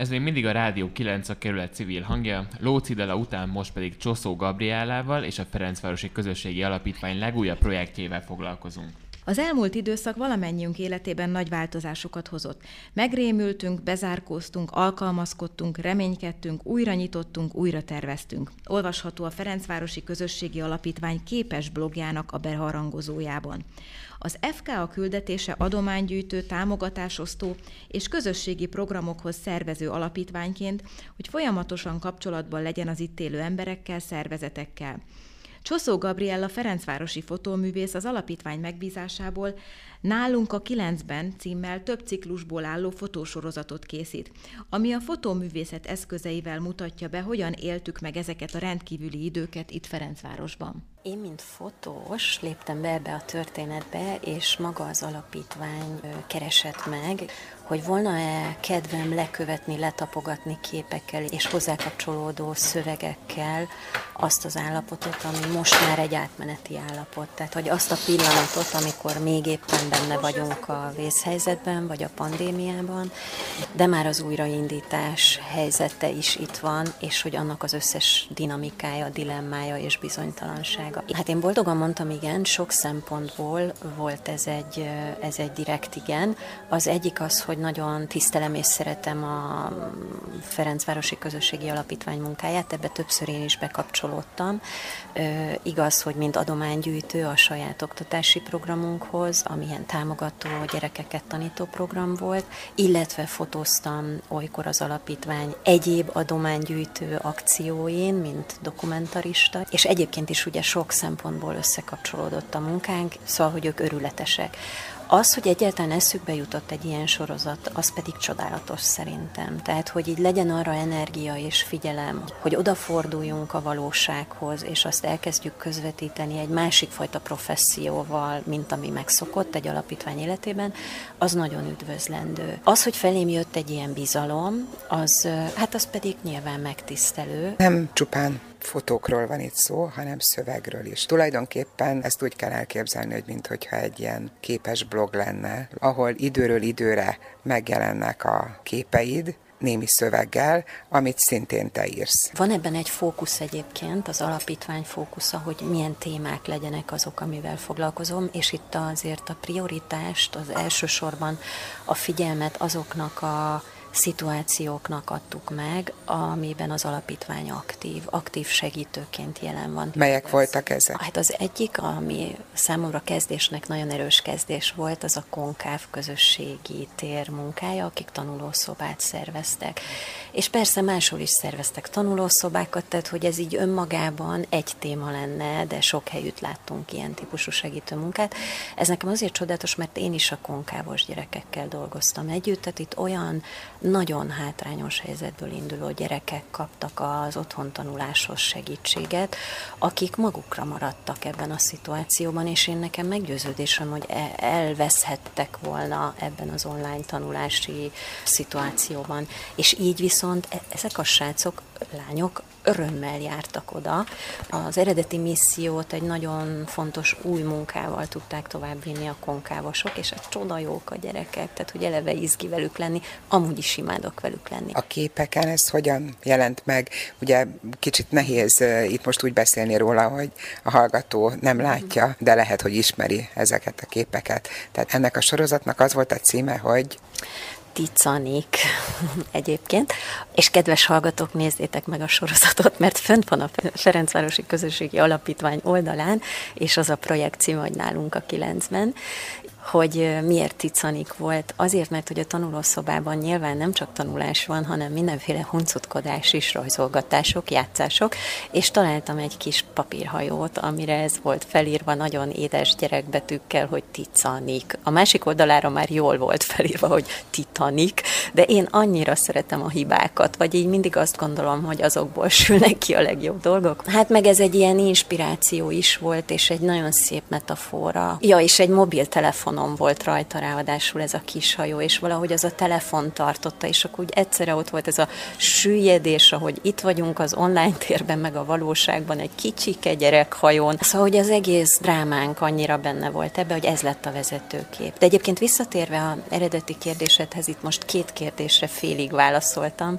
Ez még mindig a Rádió 9 a kerület civil hangja, Lóci Dala után most pedig Csoszó Gabriellával és a Ferencvárosi Közösségi Alapítvány legújabb projektjével foglalkozunk. Az elmúlt időszak valamennyiünk életében nagy változásokat hozott. Megrémültünk, bezárkóztunk, alkalmazkodtunk, reménykedtünk, újra nyitottunk, újra terveztünk. Olvasható a Ferencvárosi Közösségi Alapítvány képes blogjának a beharangozójában. Az FKA küldetése adománygyűjtő, támogatásosztó és közösségi programokhoz szervező alapítványként, hogy folyamatosan kapcsolatban legyen az itt élő emberekkel, szervezetekkel. Csoszó Gabriella Ferencvárosi fotóművész az alapítvány megbízásából Nálunk a kilencben címmel több ciklusból álló fotósorozatot készít, ami a fotóművészet eszközeivel mutatja be, hogyan éltük meg ezeket a rendkívüli időket itt Ferencvárosban. Én, mint fotós, léptem be ebbe a történetbe, és maga az alapítvány keresett meg, hogy volna-e kedvem lekövetni, letapogatni képekkel és hozzákapcsolódó szövegekkel azt az állapotot, ami most már egy átmeneti állapot. Tehát, hogy azt a pillanatot, amikor még éppen benne vagyunk a vészhelyzetben, vagy a pandémiában, de már az újraindítás helyzete is itt van, és hogy annak az összes dinamikája, dilemmája és bizonytalansága. Hát én boldogan mondtam igen, sok szempontból volt ez egy, ez egy direkt igen. Az egyik az, hogy nagyon tisztelem és szeretem a Ferencvárosi Közösségi Alapítvány munkáját, ebbe többször én is bekapcsolódtam. Igaz, hogy mint adománygyűjtő a saját oktatási programunkhoz, amilyen ilyen támogató, gyerekeket tanító program volt, illetve fotóztam olykor az alapítvány egyéb adománygyűjtő akcióin, mint dokumentarista, és egyébként is ugye sok szempontból összekapcsolódott a munkánk, szóval, hogy ők örületesek. Az, hogy egyáltalán eszükbe jutott egy ilyen sorozat, az pedig csodálatos szerintem. Tehát, hogy így legyen arra energia és figyelem, hogy odaforduljunk a valósághoz, és azt elkezdjük közvetíteni egy másik fajta professzióval, mint ami megszokott egy alapítvány életében, az nagyon üdvözlendő. Az, hogy felém jött egy ilyen bizalom, az, hát az pedig nyilván megtisztelő. Nem csupán fotókról van itt szó, hanem szövegről is. Tulajdonképpen ezt úgy kell elképzelni, hogy mintha egy ilyen képes blog lenne, ahol időről időre megjelennek a képeid, némi szöveggel, amit szintén te írsz. Van ebben egy fókusz egyébként, az alapítvány fókusza, hogy milyen témák legyenek azok, amivel foglalkozom, és itt azért a prioritást, az elsősorban a figyelmet azoknak a szituációknak adtuk meg, amiben az alapítvány aktív, aktív segítőként jelen van. Melyek Ez, voltak ezek? Hát az egyik, ami számomra kezdésnek nagyon erős kezdés volt, az a konkáv közösségi tér munkája, akik tanulószobát szerveztek. És persze máshol is szerveztek tanulószobákat, tehát hogy ez így önmagában egy téma lenne, de sok helyütt láttunk ilyen típusú segítő munkát. Ez nekem azért csodálatos, mert én is a konkávos gyerekekkel dolgoztam együtt, tehát itt olyan nagyon hátrányos helyzetből induló gyerekek kaptak az otthon tanuláshoz segítséget, akik magukra maradtak ebben a szituációban, és én nekem meggyőződésem, hogy e- elveszhettek volna ebben az online tanulási szituációban. És így viszont e- ezek a srácok, lányok örömmel jártak oda. Az eredeti missziót egy nagyon fontos új munkával tudták továbbvinni a konkávosok, és a csoda jók a gyerekek, tehát hogy eleve izgi velük lenni, amúgy is imádok velük lenni. A képeken ez hogyan jelent meg? Ugye kicsit nehéz itt most úgy beszélni róla, hogy a hallgató nem látja, de lehet, hogy ismeri ezeket a képeket. Tehát ennek a sorozatnak az volt a címe, hogy Ticanik egyébként, és kedves hallgatók, nézzétek meg a sorozatot, mert fönt van a Ferencvárosi Közösségi Alapítvány oldalán, és az a projekt cím, hogy nálunk a kilencben, hogy miért ticanik volt. Azért, mert hogy a tanulószobában nyilván nem csak tanulás van, hanem mindenféle huncutkodás is, rajzolgatások, játszások, és találtam egy kis papírhajót, amire ez volt felírva nagyon édes gyerekbetűkkel, hogy ticanik. A másik oldalára már jól volt felírva, hogy titanik, de én annyira szeretem a hibákat, vagy így mindig azt gondolom, hogy azokból sülnek ki a legjobb dolgok. Hát meg ez egy ilyen inspiráció is volt, és egy nagyon szép metafora. Ja, és egy mobiltelefon telefonom volt rajta ráadásul ez a kis hajó, és valahogy az a telefon tartotta, és akkor úgy egyszerre ott volt ez a süllyedés, ahogy itt vagyunk az online térben, meg a valóságban egy kicsike gyerekhajón. Szóval, hogy az egész drámánk annyira benne volt ebbe, hogy ez lett a vezetőkép. De egyébként visszatérve a eredeti kérdésedhez, itt most két kérdésre félig válaszoltam.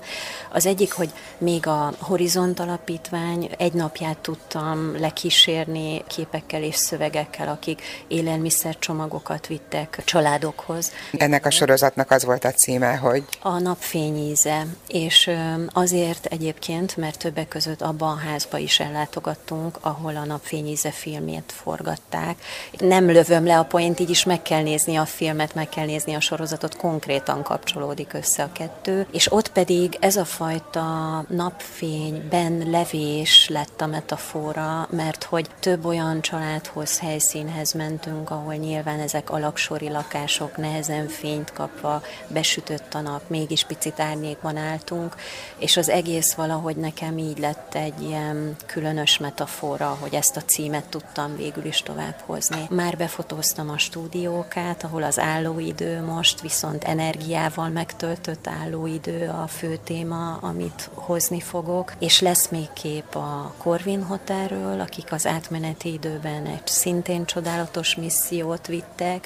Az egyik, hogy még a Horizont Alapítvány egy napját tudtam lekísérni képekkel és szövegekkel, akik élelmiszercsomagokat vittek családokhoz. Ennek a sorozatnak az volt a címe, hogy... A napfényíze, és azért egyébként, mert többek között abba a házba is ellátogattunk, ahol a napfényíze filmét forgatták. Nem lövöm le a point, így is meg kell nézni a filmet, meg kell nézni a sorozatot, konkrétan kapcsolódik össze a kettő, és ott pedig ez a fajta napfényben levés lett a metafora, mert hogy több olyan családhoz, helyszínhez mentünk, ahol nyilván ezek alaksori lakások nehezen fényt kapva, besütött a nap, mégis picit árnyékban álltunk, és az egész valahogy nekem így lett egy ilyen különös metafora, hogy ezt a címet tudtam végül is továbbhozni. Már befotóztam a stúdiókát, ahol az állóidő most viszont energiával megtöltött állóidő a fő téma, amit hozni fogok, és lesz még kép a Corvin Hotelről, akik az átmeneti időben egy szintén csodálatos missziót vittek,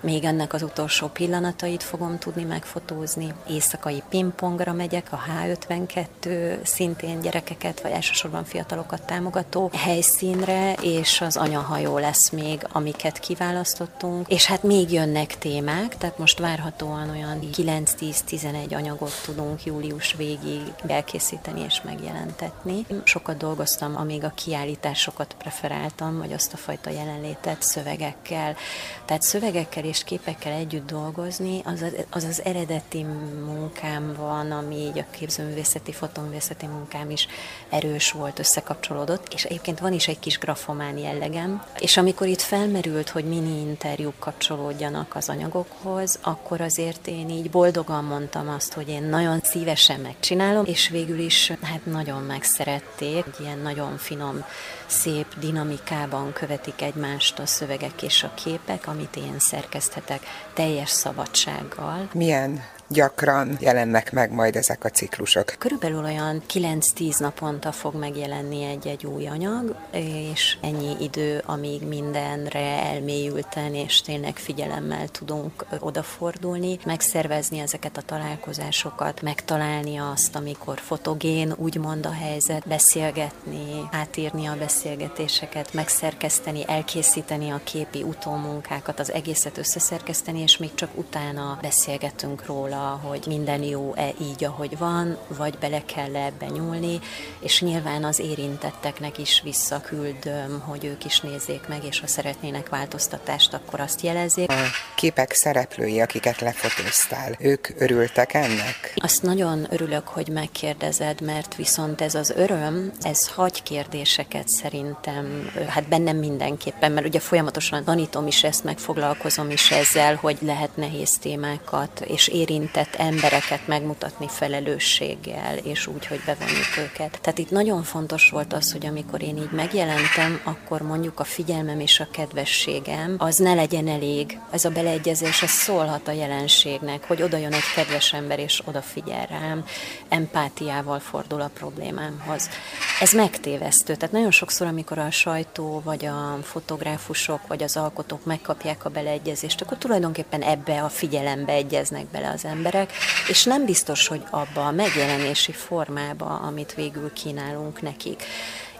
még ennek az utolsó pillanatait fogom tudni megfotózni. Éjszakai pingpongra megyek, a H52 szintén gyerekeket, vagy elsősorban fiatalokat támogató helyszínre, és az anyahajó lesz még, amiket kiválasztottunk, és hát még jönnek témák, tehát most várhatóan olyan 9-10-11 anyagot tudunk július végig elkészíteni és megjelentetni. Sokat dolgoztam, amíg a kiállításokat preferáltam, vagy azt a fajta jelenlétet szövegekkel. Tehát szövegekkel és képekkel együtt dolgozni, az az, az eredeti munkám van, ami így a képzőművészeti, fotoművészeti munkám is erős volt, összekapcsolódott, és egyébként van is egy kis grafomán jellegem, és amikor itt felmerült, hogy mini interjúk kapcsolódjanak az anyagokhoz, akkor azért én így boldogan mondtam azt, hogy én nagyon szívesen megcsinálom, és végül is hát nagyon megszerették, egy ilyen nagyon finom, szép dinamikában követik egymást a szövegek és a képek, amit én szerkeszthetek teljes szabadsággal. Milyen gyakran jelennek meg majd ezek a ciklusok? Körülbelül olyan 9-10 naponta fog megjelenni egy-egy új anyag, és ennyi idő, amíg mindenre elmélyülten és tényleg figyelemmel tudunk odafordulni, megszervezni ezeket a találkozásokat, megtalálni azt, amikor fotogén, úgymond a helyzet, beszélgetni, átírni a beszélgetéseket, megszerkeszteni, elkészíteni a képi utómunkákat, az egészet összeszerkeszteni, és még csak utána beszélgetünk róla, hogy minden jó-e így, ahogy van, vagy bele kell -e ebbe nyúlni, és nyilván az érintetteknek is visszaküldöm, hogy ők is nézzék meg, és ha szeretnének változtatást, akkor azt jelezzék. A képek szereplői, akiket lefotóztál, ők örültek ennek? Azt nagyon örülök, hogy megkérdezed, mert viszont ez az öröm, ez hagy kérdéseket szerintem, hát bennem mindenképpen, mert ugye folyamatosan tanítom is ezt, megfoglalkozom is ezzel, hogy lehet nehéz témákat és érint érintett embereket megmutatni felelősséggel, és úgy, hogy bevonjuk őket. Tehát itt nagyon fontos volt az, hogy amikor én így megjelentem, akkor mondjuk a figyelmem és a kedvességem az ne legyen elég. Ez a beleegyezés, ez szólhat a jelenségnek, hogy oda jön egy kedves ember, és odafigyel rám, empátiával fordul a problémámhoz. Ez megtévesztő. Tehát nagyon sokszor, amikor a sajtó, vagy a fotográfusok, vagy az alkotók megkapják a beleegyezést, akkor tulajdonképpen ebbe a figyelembe egyeznek bele az emberek és nem biztos, hogy abba a megjelenési formába, amit végül kínálunk nekik.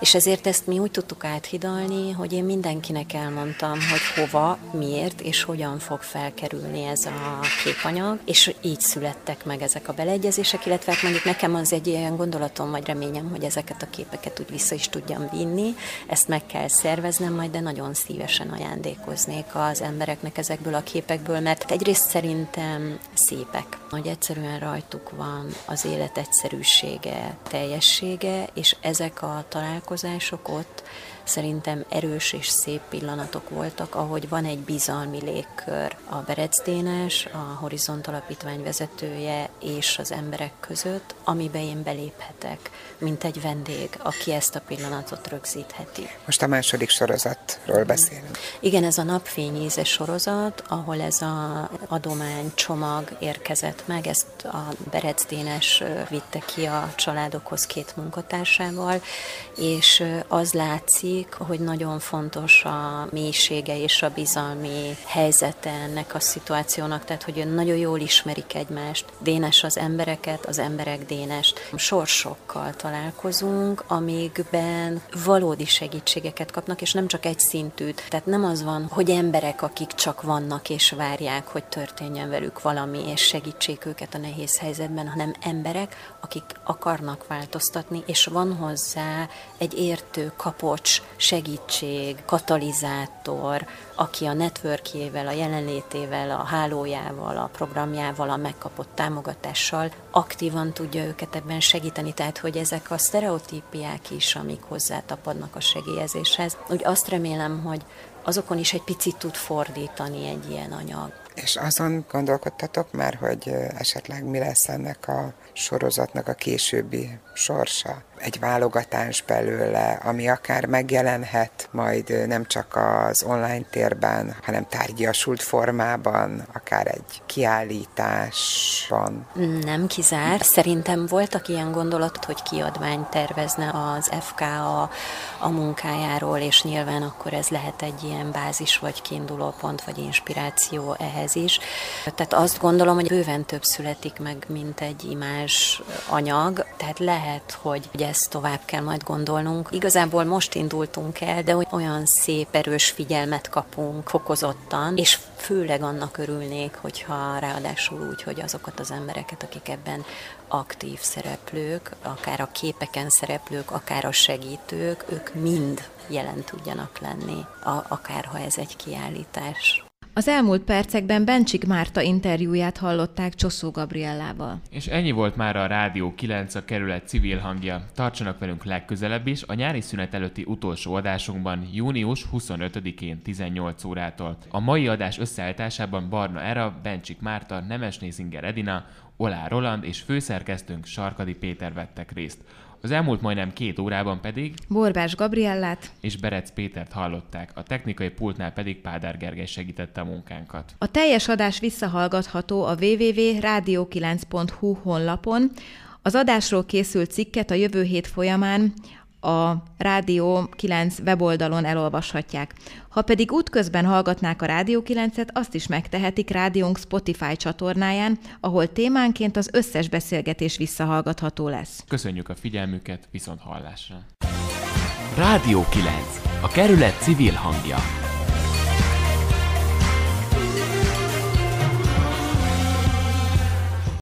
És ezért ezt mi úgy tudtuk áthidalni, hogy én mindenkinek elmondtam, hogy hova, miért és hogyan fog felkerülni ez a képanyag, és így születtek meg ezek a beleegyezések, illetve hát mondjuk nekem az egy ilyen gondolatom vagy reményem, hogy ezeket a képeket úgy vissza is tudjam vinni, ezt meg kell szerveznem majd, de nagyon szívesen ajándékoznék az embereknek ezekből a képekből, mert egyrészt szerintem szépek, hogy egyszerűen rajtuk van az élet egyszerűsége, teljessége, és ezek a találkozások találkozások ott, szerintem erős és szép pillanatok voltak, ahogy van egy bizalmi légkör a Berec Dénes, a Horizont Alapítvány vezetője és az emberek között, amiben én beléphetek, mint egy vendég, aki ezt a pillanatot rögzítheti. Most a második sorozatról beszélünk. Igen, ez a napfényíze sorozat, ahol ez a adomány csomag érkezett meg, ezt a Berec Dénes vitte ki a családokhoz két munkatársával, és az látszik, látszik, hogy nagyon fontos a mélysége és a bizalmi helyzete ennek a szituációnak, tehát hogy nagyon jól ismerik egymást. Dénes az embereket, az emberek Dénest. Sorsokkal találkozunk, amikben valódi segítségeket kapnak, és nem csak egy szintűt. Tehát nem az van, hogy emberek, akik csak vannak és várják, hogy történjen velük valami, és segítsék őket a nehéz helyzetben, hanem emberek, akik akarnak változtatni, és van hozzá egy értő kapocs, segítség, katalizátor, aki a networkjével, a jelenlétével, a hálójával, a programjával, a megkapott támogatással aktívan tudja őket ebben segíteni. Tehát, hogy ezek a sztereotípiák is, amik hozzátapadnak a segélyezéshez. Úgy azt remélem, hogy azokon is egy picit tud fordítani egy ilyen anyag. És azon gondolkodtatok már, hogy esetleg mi lesz ennek a sorozatnak a későbbi sorsa? Egy válogatás belőle, ami akár megjelenhet majd nem csak az online térben, hanem tárgyasult formában, akár egy kiállításban. Nem kizár. Szerintem voltak ilyen gondolatok, hogy kiadványt tervezne az FKA a munkájáról, és nyilván akkor ez lehet egy ilyen bázis, vagy kiinduló pont, vagy inspiráció ehhez is. Tehát azt gondolom, hogy bőven több születik meg, mint egy imás anyag, tehát lehet, hogy ezt tovább kell majd gondolnunk. Igazából most indultunk el, de olyan szép, erős figyelmet kapunk fokozottan, és főleg annak örülnék, hogyha ráadásul úgy, hogy azokat az embereket, akik ebben aktív szereplők, akár a képeken szereplők, akár a segítők, ők mind jelen tudjanak lenni, akárha ez egy kiállítás. Az elmúlt percekben Bencsik Márta interjúját hallották Csoszó Gabriellával. És ennyi volt már a Rádió 9 a kerület civil hangja. Tartsanak velünk legközelebb is a nyári szünet előtti utolsó adásunkban június 25-én 18 órától. A mai adás összeállításában Barna Era, Bencsik Márta, Nemes Nézinger Edina, Olá Roland és főszerkesztőnk Sarkadi Péter vettek részt. Az elmúlt majdnem két órában pedig Borbás Gabriellát és Berec Pétert hallották, a technikai pultnál pedig Pádár Gergely segítette a munkánkat. A teljes adás visszahallgatható a www.radio9.hu honlapon. Az adásról készült cikket a jövő hét folyamán a Rádió 9 weboldalon elolvashatják. Ha pedig útközben hallgatnák a Rádió 9-et, azt is megtehetik rádiónk Spotify csatornáján, ahol témánként az összes beszélgetés visszahallgatható lesz. Köszönjük a figyelmüket, viszont hallásra! Rádió 9. A kerület civil hangja.